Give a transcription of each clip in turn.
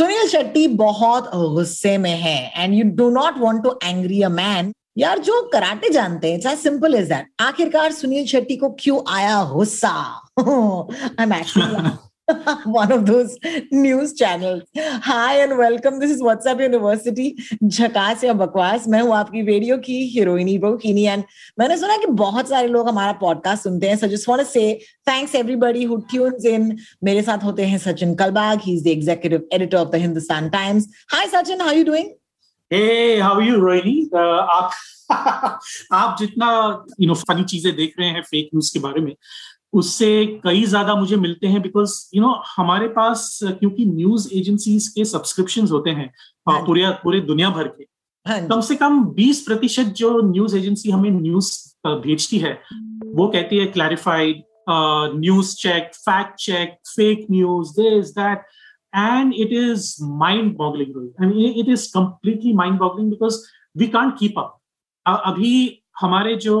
Suniel Shetty बहुत गुस्से में है and you do not want to angry a man यार, जो कराटे जानते हैं सिंपल इज़ दैट आखिरकार सुनील शेट्टी को क्यों आया गुस्सा? I am actually one of those news channels. Hi and welcome. This is WhatsApp University. झकास या बकवास मैं हूँ आपकी रेडियो की हीरोइनी रोहिणी एंड मैंने सुना कि बहुत सारे लोग हमारा पॉडकास्ट सुनते हैं so just want say thanks everybody who tunes in मेरे साथ होते हैं Sachin Kalbag he is the executive editor of the Hindustan Times hi Sachin how you doing Hey, how are you, Rohini uh, आप आप जितना you know funny चीज़ें देख रहे हैं फेक न्यूज़ के बारे में उससे कई ज़्यादा मुझे मिलते हैं बिकॉज़ यू नो हमारे पास क्योंकि न्यूज़ एजेंसीज के सब्सक्रिप्शन होते हैं uh, हाँ। पूरे पूरे दुनिया भर के हाँ कम से कम 20 प्रतिशत जो न्यूज़ एजेंसी हमें न्यूज़ भेजती है वो कहती है clarified news check fact check fake news this that and it is mind boggling I mean it is completely mind boggling because we can't keep up अभी हमारे जो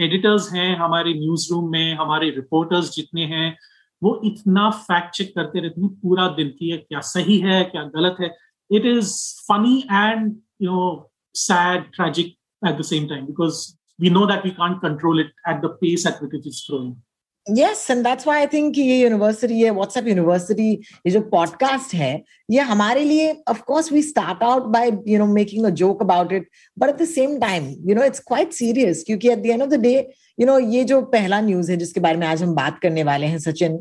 एडिटर्स हैं, हमारे न्यूज़ रूम में, हमारे रिपोर्टर्स जितने हैं, वो इतना फैक्ट चेक करते रहते हैं, पूरा दिन की ये क्या सही है, क्या गलत है it is funny and you know sad tragic at the same time because know that we can't control it at the pace at which it is growing. yes, and that's why i think ये university ये WhatsApp university ये जो podcast है ये हमारे लिए of course we start out by you know making a joke about it but at the same time you know it's quite serious क्योंकि at the end of the day you know ये जो पहला news है जिसके बारे में आज हम बात करने वाले हैं, सचिन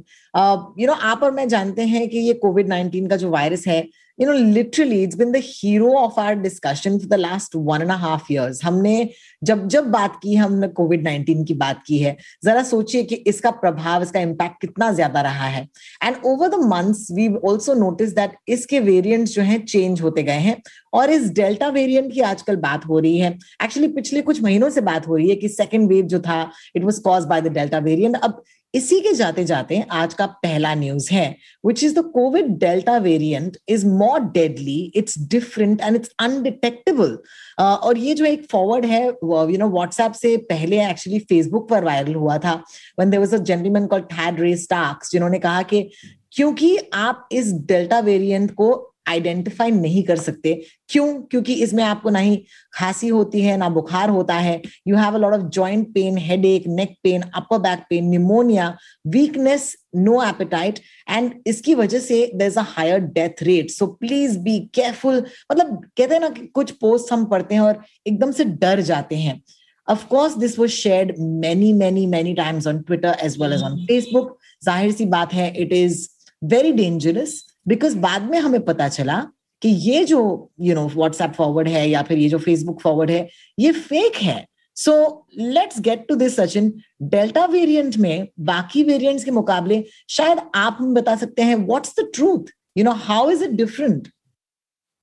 यू नो आप और मैं जानते हैं कि ये कोविड नाइनटीन का जो वायरस है you know literally it's been the hero of our discussion for the last one and half years हमने जब जब बात की, हमने कोविड नाइनटीन की बात की है, जरा सोचिए कि इसका प्रभाव, इसका इम्पैक्ट कितना ज़्यादा रहा है। And over the months we also notice that इसके वेरिएंट्स जो हैं चेंज होते गए हैं। और इस डेल्टा वेरिएंट की आजकल बात हो रही है। एक्चुअली पिछले कुछ महीनों से बात हो रही है कि सेकेंड वेव जो था it was cause by the delta variant अब इसी के जाते जाते आज का पहला न्यूज़ है which is the COVID delta variant is more deadly it's different and it's undetectable और ये जो एक फॉरवर्ड है यू नो व्हाट्सएप से पहले एक्चुअली फेसबुक पर वायरल हुआ था one there was a gentleman called Thad Ray Starks जिन्होंने कहा कि क्योंकि आप इस डेल्टा वेरिएंट को आइडेंटिफाई नहीं कर सकते। क्यों? क्योंकि इसमें आपको ना ही खांसी होती है ना बुखार होता है। You have a lot of joint pain head एक neck pain upper back pain pneumonia weakness no appetite and इसकी वजह से there is a higher death rate so please be careful मतलब कहते हैं ना कि कुछ पोस्ट हम पढ़ते हैं और एकदम से डर जाते हैं। Of course this was shared many many many times on twitter as well as on facebook. ज़ाहिर सी बात है it is very dangerous. Because बाद में हमें पता चला कि ये जो यू नो व्हाट्सएप फॉरवर्ड है या फिर ये जो फेसबुक फॉरवर्ड है ये फेक है so let's get to this Sachin delta variant में बाकी वेरिएंट्स के मुकाबले शायद आप हमें बता सकते हैं what's the truth you know how is it different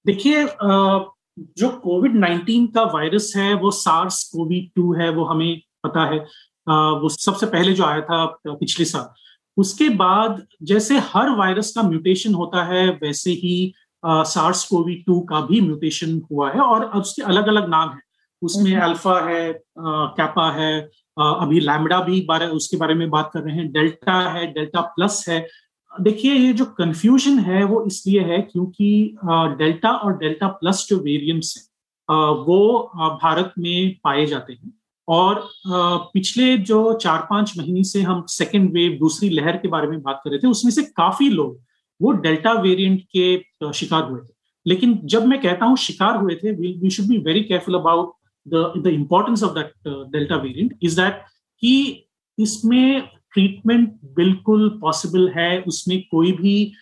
देखिए जो कोविड 19 का वायरस है वो सार्स कोविड टू है वो हमें पता है। वो सबसे पहले जो आया था पिछले साल उसके बाद जैसे हर वायरस का म्यूटेशन होता है वैसे ही सार्स कोवी टू का भी म्यूटेशन हुआ है और उसके अलग अलग नाम है। उसमें अल्फ़ा है कैपा है अभी लैमडा भी बारे उसके बारे में बात कर रहे हैं डेल्टा है डेल्टा प्लस है। देखिए ये जो कंफ्यूजन है वो इसलिए है क्योंकि डेल्टा और डेल्टा प्लस जो वेरिएंट्स हैं वो भारत में पाए जाते हैं। और पिछले जो चार पाँच महीने से हम सेकेंड वेव दूसरी लहर के बारे में बात कर रहे थे, उसमें से काफ़ी लोग, वो डेल्टा वेरिएंट के शिकार हुए थे। लेकिन जब मैं कहता हूँ शिकार हुए थे we should be very careful about the the importance of that delta variant is that कि इसमें ट्रीटमेंट बिल्कुल पॉसिबल है, उसमें कोई भी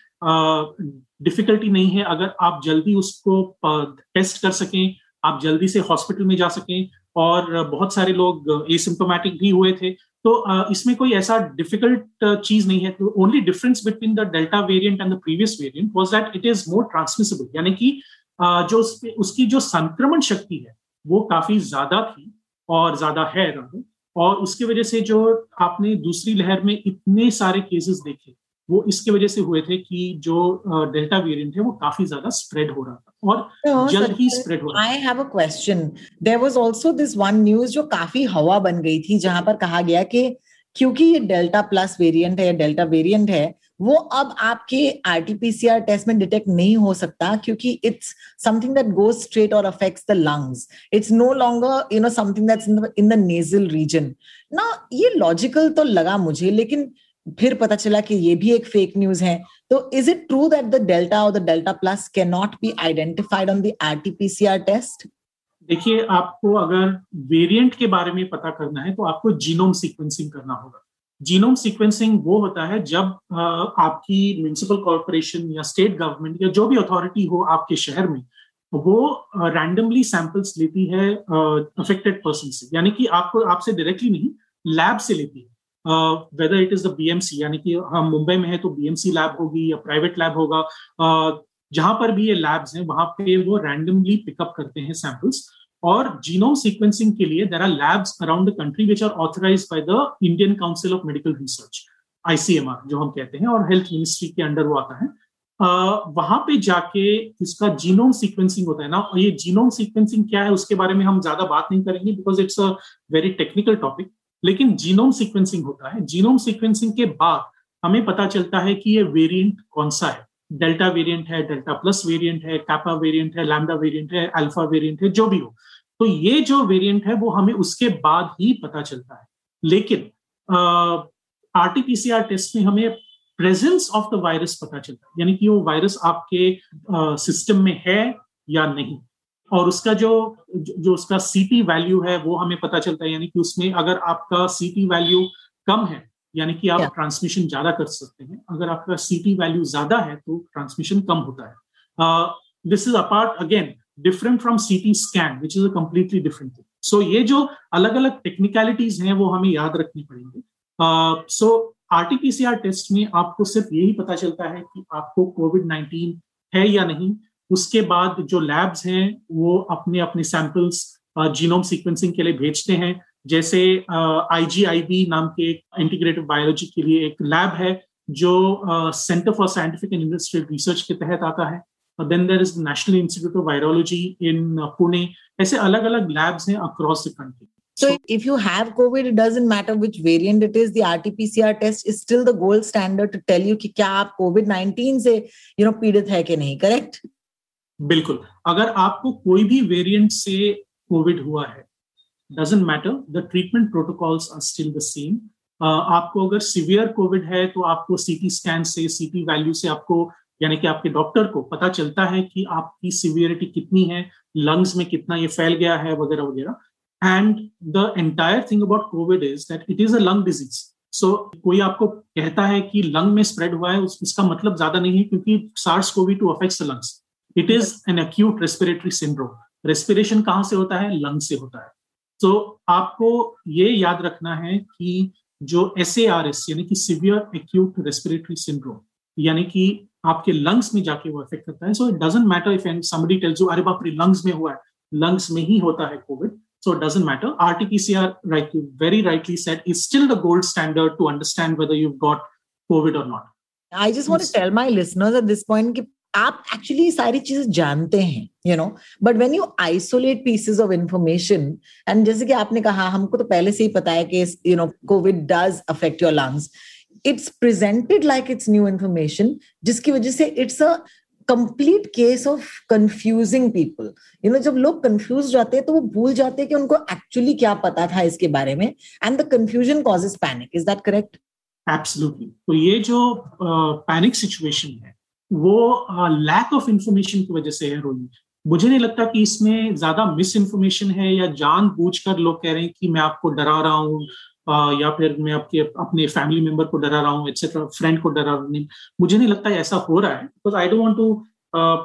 डिफिकल्टी नहीं है। अगर आप जल्दी उसको टेस्ट कर सकें, आप जल्दी से हॉस्पिटल में जा सकें और बहुत सारे लोग एसिम्टोमेटिक भी हुए थे। तो इसमें कोई ऐसा डिफ़िकल्ट चीज़ नहीं है। Only difference between the delta variant and the previous variant was that it is more transmissible यानी कि जो उसकी जो संक्रमण शक्ति है, वो काफ़ी ज़्यादा थी और ज़्यादा है और उसकी वजह से जो आपने दूसरी लहर में इतने सारे केसेस देखे वो इसके वजह से हुए थे कि जो डेल्टा वेरिएंट है वो काफ़ी ज़्यादा स्प्रेड हो रहा था और जल्द ही स्प्रेड हो रहा I have a question there was also this one news जो काफ़ी हवा बन गई थी जहाँ पर कहा गया कि क्योंकि ये डेल्टा प्लस वेरिएंट है या डेल्टा वेरिएंट है वो अब आपके आरटीपीसीआर टेस्ट में डिटेक्ट नहीं हो सकता क्योंकि it's something that goes straight और affects the lungs it's no longer you know something that's in the nasal region ना ये लॉजिकल तो लगा मुझे लेकिन फिर पता चला कि ये भी एक फेक न्यूज़ है। तो is it true that the delta और the delta plus can not be identified on the RTPCR test देखिए, आपको अगर वेरिएंट के बारे में पता करना है तो आपको जीनोम सीक्वेंसिंग करना होगा। जीनोम सीक्वेंसिंग वो होता है जब आपकी म्यूनिसिपल कॉरपोरेशन या स्टेट गवर्नमेंट या जो भी अथॉरिटी हो आपके शहर में, वो रैंडमली सैंपल्स लेती है अफेक्टेड पर्सन से। यानी कि आपको, आपसे डायरेक्टली नहीं लैब से लेती है। Whether it is the BMC यानी कि हम मुंबई में है तो बीएमसी लैब होगी या प्राइवेट लैब होगा। जहाँ पर भी ये लैब्स हैं वहाँ पे वो रैंडमली पिकअप करते हैं सैंपल्स और जीनोम सीक्वेंसिंग के लिए there are labs around the country which are authorize by the Indian Council of Medical Research ICMR जो हम कहते हैं और हेल्थ मिनिस्ट्री के अंडर वो आता है। uh, वहाँ पे जाके इसका जीनोम सीक्वेंसिंग होता है ना और ये जीनोम सीक्वेंसिंग क्या है उसके बारे में हम ज़्यादा बात नहीं करेंगे because it's a very technical topic लेकिन जीनोम सीक्वेंसिंग होता है। जीनोम सीक्वेंसिंग के बाद हमें पता चलता है कि ये वेरिएंट कौन सा है। डेल्टा वेरिएंट है डेल्टा प्लस वेरिएंट है कैपा वेरिएंट है लैमडा वेरिएंट है अल्फ़ा वेरिएंट है, जो भी हो। तो ये जो वेरिएंट है, वो हमें उसके बाद ही पता चलता है। लेकिन आरटीपीसीआर टेस्ट में हमें प्रेजेंस ऑफ़ द वायरस पता चलता है। यानी कि वो वायरस आपके सिस्टम में है या नहीं। और उसका जो जो उसका सीटी वैल्यू है वो हमें पता चलता है यानी कि उसमें अगर आपका सीटी वैल्यू कम है यानी कि आप ट्रांसमिशन ज़्यादा कर सकते हैं अगर आपका सीटी वैल्यू ज़्यादा है तो ट्रांसमिशन कम होता है। This is apart again different from CT scan which is a completely different thing so ये जो अलग अलग टेक्निकलिटीज हैं वो हमें याद रखनी पड़ेंगे। सो आरटीपीसीआर टेस्ट में आपको सिर्फ़ यही पता चलता है कि आपको कोविड नाइन्टीन है या नहीं। उसके बाद जो लैब्स हैं वो अपने अपने सैंपल्स जीनोम सीक्वेंसिंग के लिए भेजते हैं जैसे आईजीआईबी नाम के एक इंटीग्रेटिव बायोलॉजी के लिए एक लैब है जो Centre for Scientific and Industrial Research के तहत आता है then there is National Institute of Virology in Pune ऐसे अलग अलग लैब्स हैं across the country So if you have COVID, it doesn't matter which variant it is. The RT-PCR test is still the gold standard to tell you कि क्या आप COVID-19 से you know पीड़ित है कि नहीं, correct? बिल्कुल। अगर आपको कोई भी वेरिएंट से कोविड हुआ है doesn't matter the treatment protocols are still the same आपको अगर सीवियर कोविड है तो आपको सीटी स्कैन से सीटी वैल्यू से आपको, यानी कि आपके डॉक्टर को पता चलता है कि आपकी सिवियरिटी कितनी है लंग्स में कितना ये फैल गया है, वगैरह वगैरह। And the entire thing about COVID is that it is a lung disease so कोई आपको कहता है कि लंग में स्प्रेड हुआ है उसका मतलब ज़्यादा नहीं है, क्योंकि SARS COVID two affects the lungs it is an acute respiratory syndrome respiration कहाँ से होता है? लंग से होता है। तो आपको ये याद रखना है कि जो एस ए आर एस यानी कि सिवियर एक्यूट रेस्पिरेटरी सिंड्रोम यानी कि आपके लंग्स में जाके वो इफ़ेक्ट करता है। So it doesn't matter if somebody tells you अरे बाप रे लंग्स में हुआ है। लंग्स में ही होता है COVID so it doesn't matter rtpcr right, you very rightly said, is still the gold standard to understand whether you've got covid or not i just want to tell my listeners at this point आप actually सारी चीज़ें जानते हैं you know but when you isolate pieces of information and जैसे कि आपने कहा हमको तो पहले से ही पता है कि you know COVID does affect your lungs it's presented like it's new information जिसकी वजह से it's a complete case of confusing people you know जब लोग कंफ्यूज जाते हैं तो वो भूल जाते हैं कि उनको एक्चुअली क्या पता था इसके बारे में and the confusion causes panic is that correct absolutely तो ये जो पैनिक uh, सिचुएशन है वो लैक ऑफ़ इंफॉर्मेशन की वजह से है रोहित मुझे नहीं लगता कि इसमें ज़्यादा मिस इन्फॉर्मेशन है या जान बूझ कर लोग कह रहे हैं कि मैं आपको डरा रहा हूँ या फिर मैं आपके अपने फैमिली मेंबर को डरा रहा हूँ एक्सेट्रा फ्रेंड को डरा रहा हूँ। मुझे नहीं लगता ऐसा हो रहा है because I don't want to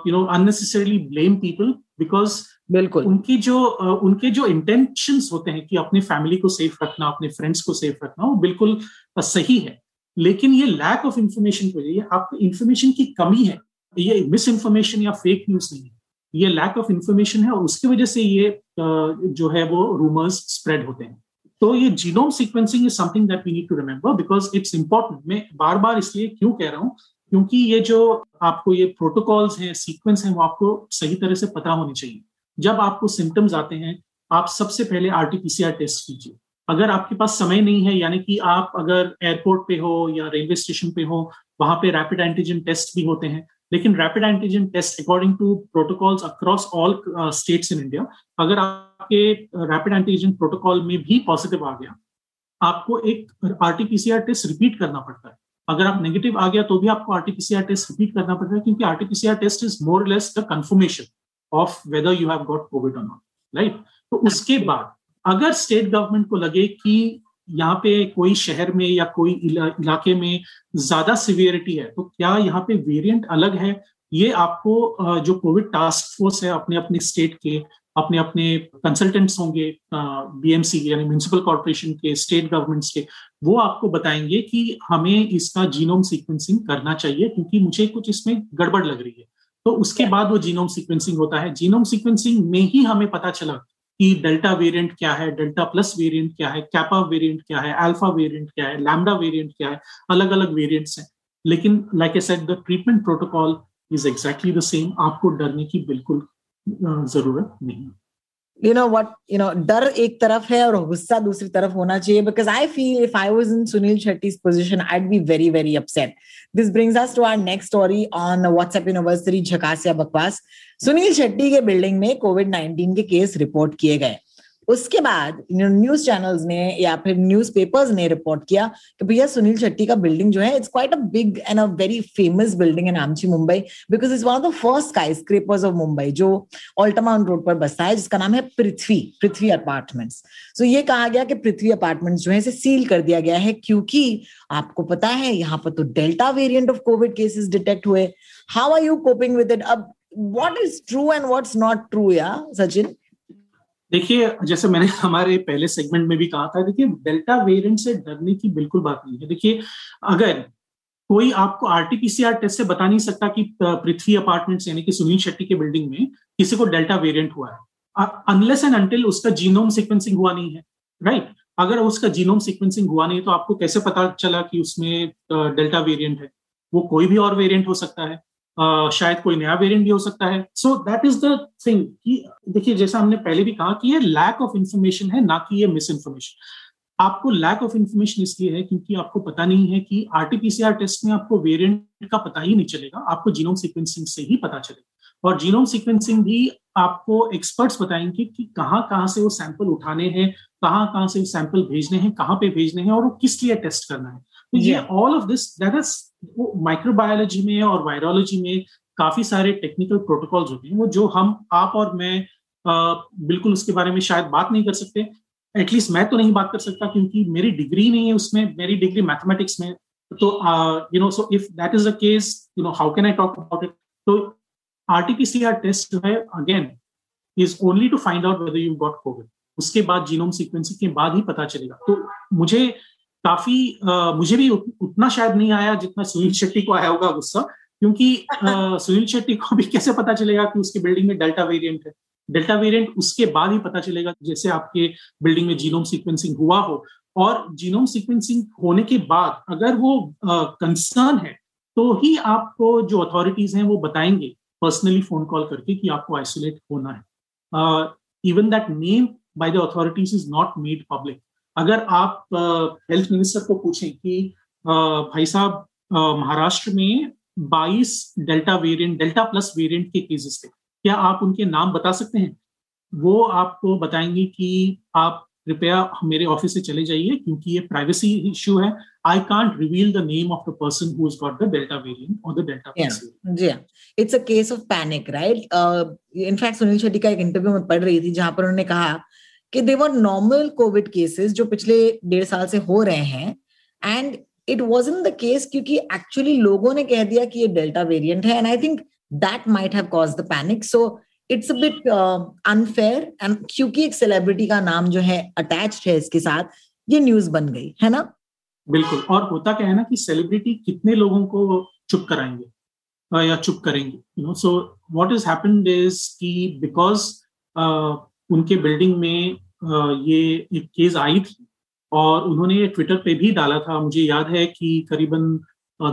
you know unnecessarily blame people because बिल्कुल। उनकी जो उनके जो इंटेंशन होते हैं कि अपने फैमिली को सेफ़ रखना अपने फ्रेंड्स को सेफ़ रखना वो बिल्कुल सही है। लेकिन ये लैक ऑफ़ इंफॉर्मेशन की वजह आपको इंफॉर्मेशन की कमी है। ये मिस इन्फॉर्मेशन या फेक न्यूज़ नहीं है। ये लैक ऑफ़ इंफॉर्मेशन है और उसकी वजह से ये जो है वो रूमर्स स्प्रेड होते हैं। तो ये genome sequencing is something that we need to remember because it's important मैं बार बार इसलिए क्यों कह रहा हूँ? क्योंकि ये जो आपको ये प्रोटोकॉल्स हैं सीक्वेंस हैं, वो आपको सही तरह से पता होनी चाहिए। जब आपको सिम्टम्स आते हैं, आप सबसे पहले आरटीपीसीआर टेस्ट कीजिए। अगर आपके पास समय नहीं है, यानी कि आप अगर एयरपोर्ट पे हो या रेलवे स्टेशन पे हो, वहाँ पे रैपिड एंटीजन टेस्ट भी होते हैं। लेकिन rapid antigen test according to protocols across all states in India अगर आपके रैपिड एंटीजन प्रोटोकॉल में भी पॉजिटिव आ गया, आपको एक आरटीपीसीआर टेस्ट रिपीट करना पड़ता है। अगर आप नेगेटिव आ गया तो भी आपको आरटीपीसीआर टेस्ट रिपीट करना पड़ता है, क्योंकि RTPCR test is more less the confirmation of whether you have got COVID और नॉट राइट तो उसके बाद अगर स्टेट गवर्नमेंट को लगे कि यहाँ पे कोई शहर में या कोई इला, इलाके में ज़्यादा सिवियरिटी है तो क्या यहाँ पे वेरिएंट अलग है? ये आपको जो कोविड टास्क फोर्स है अपने अपने स्टेट के अपने अपने कंसल्टेंट्स होंगे बीएमसी यानी म्यूनिसिपल कॉर्पोरेशन के स्टेट गवर्नमेंट्स के वो आपको बताएँगे कि हमें इसका जीनोम सीक्वेंसिंग करना चाहिए क्योंकि मुझे कुछ इसमें गड़बड़ लग रही है। तो उसके बाद वो जीनोम सीक्वेंसिंग होता है। जीनोम सीक्वेंसिंग में ही हमें पता चला कि डेल्टा वेरिएंट क्या है, डेल्टा प्लस वेरिएंट क्या है, कैपा वेरिएंट क्या है, अल्फ़ा वेरिएंट क्या है, लैमडा वेरिएंट क्या है अलग अलग वेरिएंट्स हैं। लेकिन like a set the treatment protocol is exactly the same आपको डरने की बिल्कुल ज़रूरत नहीं। You know what you know डर एक तरफ़ है और गुस्सा दूसरी तरफ़ होना चाहिए because I feel if I was in Sunil Shetty position I'd be very very upset this brings us to our next story on WhatsApp university झकास या बकवास सुनील शेट्टी के बिल्डिंग में कोविड नाइन्टीन के केस रिपोर्ट किए गए। उसके बाद न्यूज़ चैनल्स ने या फिर न्यूज़ पेपर्स ने रिपोर्ट किया कि भैया सुनील शेट्टी का बिल्डिंग जो है it's quite a big and a very famous building in आमची Mumbai because it's one of the first skyscrapers of Mumbai जो ऑल्टमाउन रोड पर बसता है, जिसका नाम है पृथ्वी पृथ्वी अपार्टमेंट्स सो ये कहा गया कि पृथ्वी अपार्टमेंट्स जो है, इसे सील कर दिया गया है, क्योंकि आपको पता है, यहाँ पर तो delta variant of COVID cases detect हुए. How are you coping with it अब what is true and what's not true या sachin? देखिए, जैसे मैंने हमारे पहले सेगमेंट में भी कहा था, देखिए डेल्टा वेरिएंट से डरने की बिल्कुल बात नहीं है। देखिए, अगर कोई आपको आरटीपीसीआर टेस्ट से बता नहीं सकता कि पृथ्वी अपार्टमेंट्स यानी कि सुनील शेट्टी के बिल्डिंग में किसी को डेल्टा वेरिएंट हुआ है। अनलेस एंड अनटिल उसका जीनोम सीक्वेंसिंग हुआ नहीं है राइट अगर उसका जीनोम सीक्वेंसिंग हुआ नहीं तो आपको कैसे पता चला कि उसमें डेल्टा वेरिएंट है? वो कोई भी और वेरिएंट हो सकता है। शायद कोई नया वेरिएंट भी हो सकता है। So that is the thing कि देखिए जैसा हमने पहले भी कहा कि ये लैक ऑफ़ इंफॉर्मेशन है ना कि ये मिस इन्फॉर्मेशन आपको लैक ऑफ़ इंफॉर्मेशन इसलिए है क्योंकि आपको पता नहीं है कि आरटीपीसीआर टेस्ट में आपको वेरिएंट का पता ही नहीं चलेगा आपको जीनोम सीक्वेंसिंग से ही पता चलेगा। और जीनोम सीक्वेंसिंग भी आपको एक्सपर्ट्स बताएँगे कि कहाँ कहाँ से वो सैंपल उठाने हैं कहाँ कहाँ से सैंपल भेजने हैं कहाँ पे भेजने हैं और वो किस लिए टेस्ट करना है। तो ये all of this that is microbiology में और वायरोलॉजी में काफ़ी सारे टेक्निकल प्रोटोकॉल्स होते हैं वो जो हम आप और मैं आ, बिल्कुल उसके बारे में शायद बात नहीं कर सकते। एटलीस्ट मैं तो नहीं बात कर सकता क्योंकि मेरी डिग्री नहीं है उसमें मेरी डिग्री मैथमेटिक्स में। तो you know so if that is the case you know how can I talk about it तो आरटीपीसीआर टेस्ट है again is only to find out whether you got COVID उसके बाद जीनोम सीक्वेंसिंग के बाद ही पता चलेगा। तो मुझे काफ़ी आ, मुझे भी उत, उतना शायद नहीं आया जितना सुनील शेट्टी को आया होगा गुस्सा क्योंकि सुनील शेट्टी को भी कैसे पता चलेगा कि उसकी बिल्डिंग में डेल्टा वेरिएंट है? डेल्टा वेरिएंट उसके बाद ही पता चलेगा जैसे आपके बिल्डिंग में जीनोम सीक्वेंसिंग हुआ हो। और जीनोम सीक्वेंसिंग होने के बाद अगर वो कंसर्न है तो ही आपको जो अथॉरिटीज हैं वो बताएँगे पर्सनली फ़ोन कॉल करके कि आपको आइसोलेट होना है। Even that name by the authorities is not made public अगर आप हेल्थ मिनिस्टर को पूछें कि भाई साहब महाराष्ट्र में 22 delta variant delta plus variant के केसेस थे, क्या आप उनके नाम बता सकते हैं? वो आपको बताएँगे कि आप कृपया मेरे ऑफ़िस से चले जाइए, क्योंकि ये प्राइवेसी इश्यू है। I can't reveal the name of the person who got the delta variant और the delta ji it's a case of panic right in fact Sunil Shetty का एक इंटरव्यू में पढ़ रही थी, जहाँ पर उन्होंने कहा कि देवर नॉर्मल कोविड केसेस जो पिछले डेढ़ साल से हो रहे हैं and it was in the case क्योंकि एक्चुअली लोगों ने कह दिया कि ये डेल्टा वेरिएंट है and I think that might have cause the panic so it's bit unfair and क्योंकि एक सेलिब्रिटी का नाम जो है अटैच्ड है इसके साथ, ये न्यूज़ बन गई, है ना? बिल्कुल, और होता क्या है ना कि सेलिब्रिटी कितने लोगों को चुप कराएँगे या चुप करेंगे you know so what is happened is कि बिकॉज़ उनके बिल्डिंग में ये एक केस आई थी और उन्होंने ये ट्विटर पे भी डाला था। मुझे याद है कि करीबन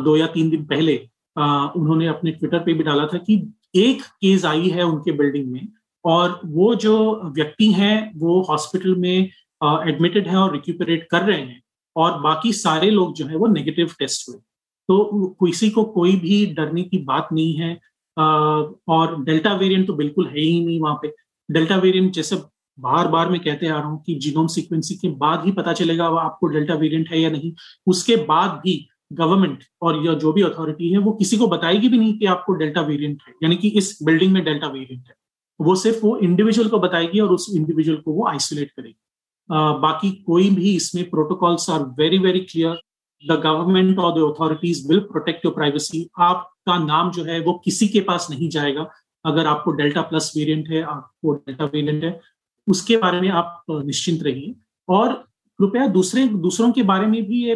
दो या तीन दिन पहले उन्होंने अपने ट्विटर पे भी डाला था कि एक केस आई है उनके बिल्डिंग में और वो जो व्यक्ति हैं, वो हॉस्पिटल में एडमिटेड है और रिक्यूपरेट कर रहे हैं और बाकी सारे लोग जो है वो नेगेटिव टेस्ट हुए। तो किसी को कोई भी डरने की बात नहीं है। और डेल्टा वेरिएंट तो बिल्कुल है ही नहीं वहाँ पे। डेल्टा वेरिएंट जैसे बार बार मैं कहते आ रहा हूँ कि जीनोम सीक्वेंसिंग के बाद ही पता चलेगा आपको डेल्टा वेरिएंट है या नहीं। उसके बाद भी गवर्नमेंट और या जो भी अथॉरिटी है, वो किसी को बताएगी भी नहीं कि आपको डेल्टा वेरिएंट है, यानी कि इस बिल्डिंग में डेल्टा वेरिएंट है। वो सिर्फ़ वो इंडिविजुअल को बताएगी और उस इंडिविजुअल को वो आइसोलेट करेगी। बाकी कोई भी इसमें protocols are very very clear the government और the authorities will protect your privacy आपका नाम जो है वो किसी के पास नहीं जाएगा। अगर आपको डेल्टा प्लस वेरिएंट है आपको डेल्टा वेरिएंट है उसके बारे में आप निश्चिंत रहिए और कृपया दूसरे दूसरों के बारे में भी ये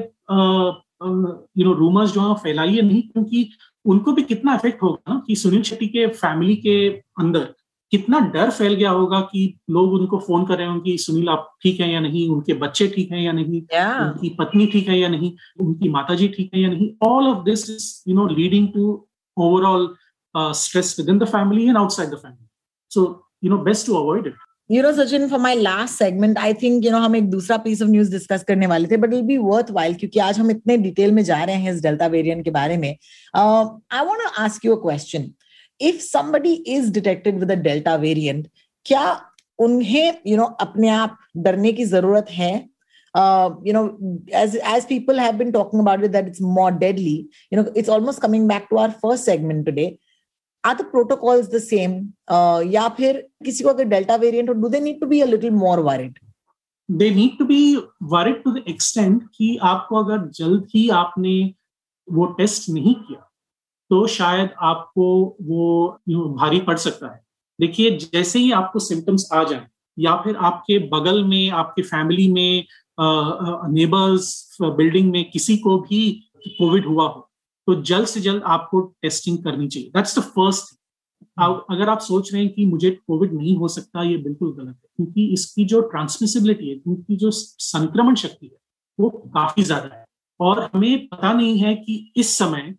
यू नो रूमर्स जो है फैलाइए नहीं क्योंकि उनको भी कितना इफ़ेक्ट होगा ना कि सुनील शेट्टी के फैमिली के अंदर कितना डर फैल गया होगा कि लोग उनको फ़ोन कर रहे होंगे सुनील आप ठीक है या नहीं उनके बच्चे ठीक है या नहीं yeah. उनकी पत्नी ठीक है या नहीं उनकी माता जी ठीक है या नहीं all of this is you know leading to overall stress within the family and outside the family so you know best to avoid it you know sachin for my last segment i think you know हम एक दूसरा piece of news discuss करने वाले थे but it'll be worthwhile क्योंकि आज हम इतने डिटेल में जा रहे हैं इस डेल्टा वेरिएंट के बारे में uh, I want to ask you a question if somebody is detected with a delta variant क्या उन्हें you know अपने आप डरने की ज़रूरत है uh, you know as as people have been talking about it that it's more deadly you know it's almost coming back to our first segment today the protocols the same? Uh, या फिर किसी को अगर delta variant हो do they need to be a little more worried they need to be worried to the extent कि आपको अगर जल्द ही आपने वो टेस्ट नहीं किया तो शायद आपको वो भारी पड़ सकता है। देखिए जैसे ही आपको सिम्टम्स आ जाए या फिर आपके बगल में आपके फैमिली में नेबर्स बिल्डिंग में किसी को भी कोविड हुआ हो तो जल्द से जल्द आपको टेस्टिंग करनी चाहिए। दैट्स द फ़र्स्ट अगर आप सोच रहे हैं कि मुझे कोविड नहीं हो सकता, ये बिल्कुल गलत है। क्योंकि इसकी जो ट्रांसमिसिबिलिटी है क्योंकि जो संक्रमण शक्ति है, वो काफ़ी ज़्यादा है। और हमें पता नहीं है कि इस समय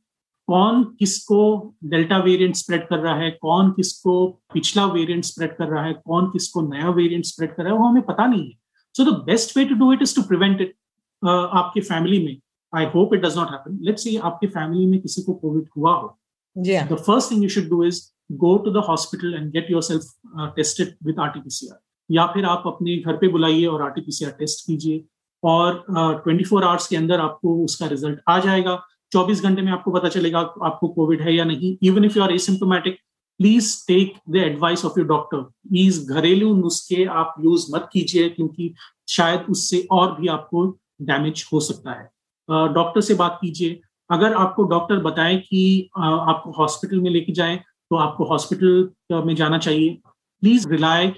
कौन किसको डेल्टा वेरिएंट स्प्रेड कर रहा है, कौन किसको पिछला वेरिएंट स्प्रेड कर रहा है, कौन किसको नया वेरिएंट स्प्रेड कर रहा है, वो हमें पता नहीं है। So the best way to do it is to prevent it आपके फैमिली में। I hope it does not happen let's see आपकी फैमिली में किसी को कोविड हुआ हो। The first thing you should do is go to the hospital and get yourself tested with RTPCR या फिर आप अपने घर पे बुलाइए और आरटीपीसीआर टेस्ट कीजिए और ट्वेंटी फोर आवर्स के अंदर आपको उसका रिज़ल्ट आ जाएगा। चौबीस घंटे में आपको पता चलेगा आपको कोविड है या नहीं। Even if you are asymptomatic please take the advice of your doctor please घरेलू नुस्खे आप यूज़ मत कीजिए क्योंकि शायद उससे और भी आपको डैमेज हो सकता है। डॉक्टर से बात कीजिए। अगर आपको डॉक्टर बताए कि आपको हॉस्पिटल में लेके जाए तो आपको हॉस्पिटल में जाना चाहिए। Please rely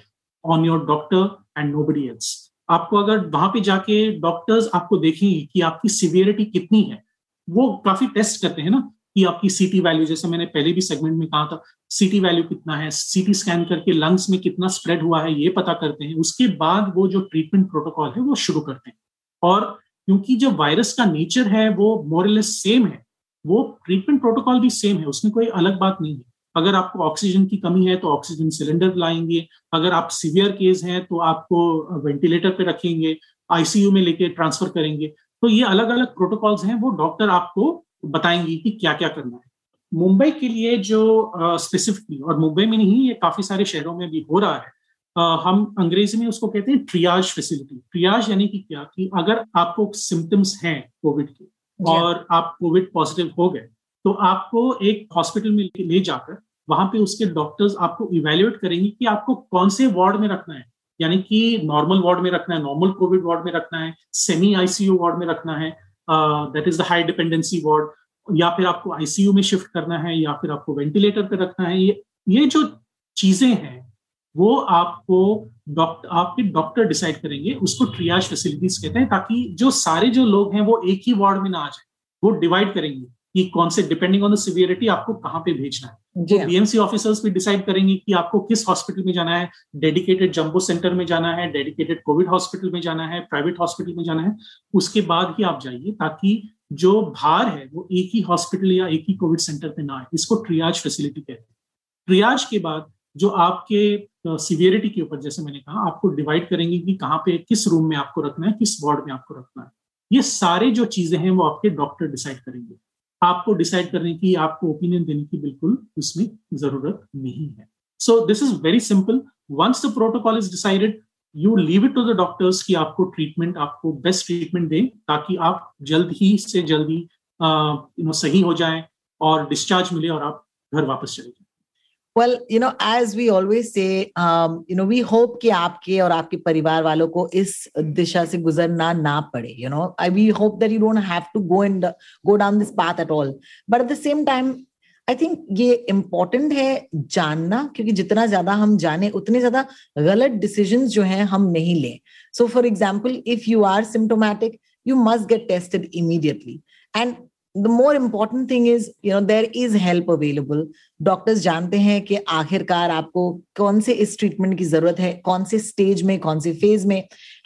on your doctor and nobody else. आपको अगर वहाँ पे जाके डॉक्टर्स आपको देखेंगे कि आपकी सिवियरिटी कितनी है, वो काफ़ी टेस्ट करते हैं ना कि आपकी सीटी वैल्यू, जैसे मैंने पहले भी सेगमेंट में कहा था, सीटी वैल्यू कितना है, सीटी स्कैन करके लंग्स में कितना स्प्रेड हुआ है, ये पता करते हैं। उसके बाद वो जो ट्रीटमेंट प्रोटोकॉल है, वो शुरू करते हैं। और क्योंकि जो वायरस का नेचर है, वो मोरलेस सेम है। वो ट्रीटमेंट प्रोटोकॉल भी सेम है, उसमें कोई अलग बात नहीं है। अगर आपको ऑक्सीजन की कमी है तो ऑक्सीजन सिलेंडर लाएँगे। अगर आप सीवियर केस हैं तो आपको वेंटिलेटर पे रखेंगे आईसीयू में लेके ट्रांसफ़र करेंगे। तो ये अलग अलग प्रोटोकॉल्स हैं, वो डॉक्टर आपको बताएँगे कि क्या क्या करना है। मुंबई के लिए जो स्पेसिफिकली और मुंबई में नहीं, ये काफ़ी सारे शहरों में भी हो रहा है। हम अंग्रेज़ी में उसको कहते हैं ट्रियाज फैसिलिटी ट्रियाज यानी कि क्या? कि अगर आपको सिम्टम्स हैं कोविड के और आप कोविड पॉजिटिव हो गए तो आपको एक हॉस्पिटल में ले जाकर वहाँ पे उसके डॉक्टर्स आपको इवेल्युएट करेंगे कि आपको कौन से वार्ड में रखना है। यानी कि नॉर्मल वार्ड में रखना है नॉर्मल कोविड वार्ड में रखना है सेमी आईसीयू वार्ड में रखना है that is the high dependency ward या फिर आपको आईसीयू में शिफ्ट करना है या फिर आपको वेंटिलेटर पे रखना है। ये ये जो चीज़ें हैं वो आपको डॉक्टर आपके डॉक्टर डिसाइड करेंगे उसको ट्रियाज फैसिलिटीज़ कहते हैं ताकि जो सारे जो लोग हैं वो एक ही वार्ड में ना आ जाए। वो डिवाइड करेंगे कि कौन से डिपेंडिंग ऑन द सिवियरिटी आपको कहाँ पे भेजना है। तो बीएमसी ऑफिसर्स भी डिसाइड करेंगे कि आपको किस हॉस्पिटल में जाना है डेडिकेटेड जम्बो सेंटर में जाना है डेडिकेटेड कोविड हॉस्पिटल में जाना है प्राइवेट हॉस्पिटल में जाना है। उसके बाद ही आप जाइए ताकि जो भार है वो एक ही हॉस्पिटल या एक ही कोविड सेंटर पे ना आए। इसको ट्रियाज फैसिलिटी कहते हैं। ट्रियाज के बाद जो आपके सिवियरिटी के ऊपर, जैसे मैंने कहा, आपको डिवाइड करेंगे कि कहाँ पे, किस रूम में आपको रखना है, किस वार्ड में आपको रखना है। ये सारे जो चीज़ें हैं, वो आपके डॉक्टर डिसाइड करेंगे। आपको डिसाइड करने की, आपको ओपिनियन देने की बिल्कुल उसमें ज़रूरत नहीं है। So this is very simple once the protocol is decided you leave it to the doctors कि आपको ट्रीटमेंट आपको बेस्ट ट्रीटमेंट दें, ताकि आप जल्द ही से जल्दी यू नो सही हो जाएँ और डिस्चार्ज मिले और आप घर वापस चले जाए। You know as we always say um, you know we hope कि आपके और आपके परिवार वालों को इस दिशा से गुजरना ना पड़े you know. I, we hope that you don't have to go and go down this path at all. But at the same time I think ये इम्पोर्टेंट है जानना क्योंकि जितना ज़्यादा हम जाने उतने ज़्यादा गलत डिसीज़न जो हैं हम नहीं लें. So for example if you are symptomatic you must get tested immediately and the more important thing is you know there is help available doctors जानते हैं कि आखिरकार आपको कौन से इस ट्रीटमेंट की ज़रूरत है, कौन से स्टेज में, कौन से फ़ेज़ में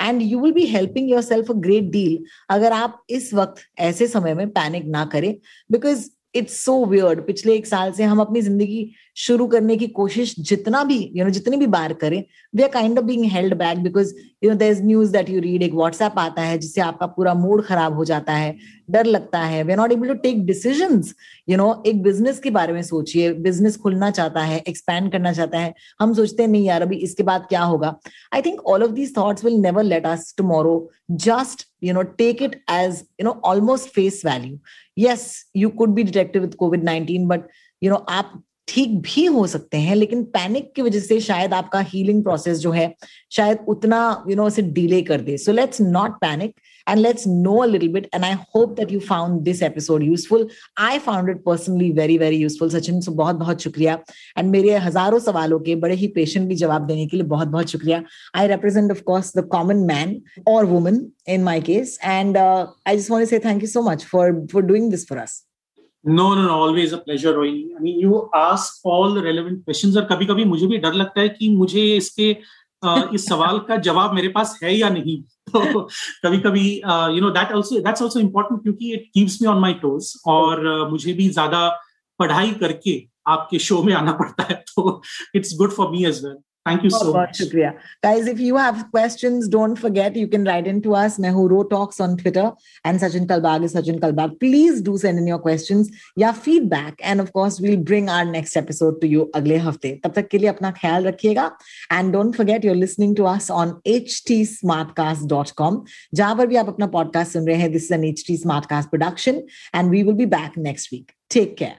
and you will be helping yourself a great deal अगर आप इस वक्त ऐसे समय में पैनिक ना करें बिकॉज़ इट्स सो वियर्ड पिछले एक साल से हम अपनी ज़िंदगी शुरू करने की कोशिश जितना भी यू you नो know, जितनी भी बार करें we are kind of being held back because you know there news that you read एक व्हाट्सएप आता है जिससे आपका पूरा मूड खराब हो जाता है डर लगता है we are not able to take decision you know एक बिज़नेस के बारे में सोचिए बिज़नेस खुलना चाहता है एक्सपैंड करना चाहता है हम सोचते हैं नहीं यार अभी इसके बाद क्या होगा? I think all of these thoughts will never let us tomorrow just you know take it as you know almost face value yes you could be detected with COVID nineteen but you know आप ठीक भी हो सकते हैं, लेकिन panic की वजह से शायद आपका हीलिंग प्रोसेस जो है, शायद उतना यू नो उसे डिले कर दे। So let's not panic and let's know a little bit and I hope that you found this episode useful I found it personally very very useful Sachin so बहुत बहुत शुक्रिया। And मेरे हज़ारों सवालों के बड़े ही पेशेंट भी जवाब देने के लिए बहुत बहुत शुक्रिया। I represent of course the common man और woman in my case and I just want say thank you so much for for doing this for us no no no always a pleasure Rohini I mean you ask all the relevant questions और कभी कभी मुझे भी डर लगता है कि मुझे इसके इस सवाल का जवाब मेरे पास है या नहीं। तो कभी कभी you know that also that's also important क्योंकि it keeps me on my toes और मुझे भी ज़्यादा पढ़ाई करके आपके शो में आना पड़ता है तो it's good for me as well Thank you so much. Shukriya. Guys, if you have questions, don't forget you can write into us, Nehuro Talks on Twitter and Sachin Kalbag is Sachin Kalbag. Please do send in your questions, your feedback. And of course, we'll bring our next episode to you agle hafte. Tab tak ke liye apna khayal rakhiyega. And don't forget you're listening to us on htsmartcast.com. Jahan par bhi aap apna podcast sun rahe hain, this is an HT Smartcast production. And we will be back next week. Take care.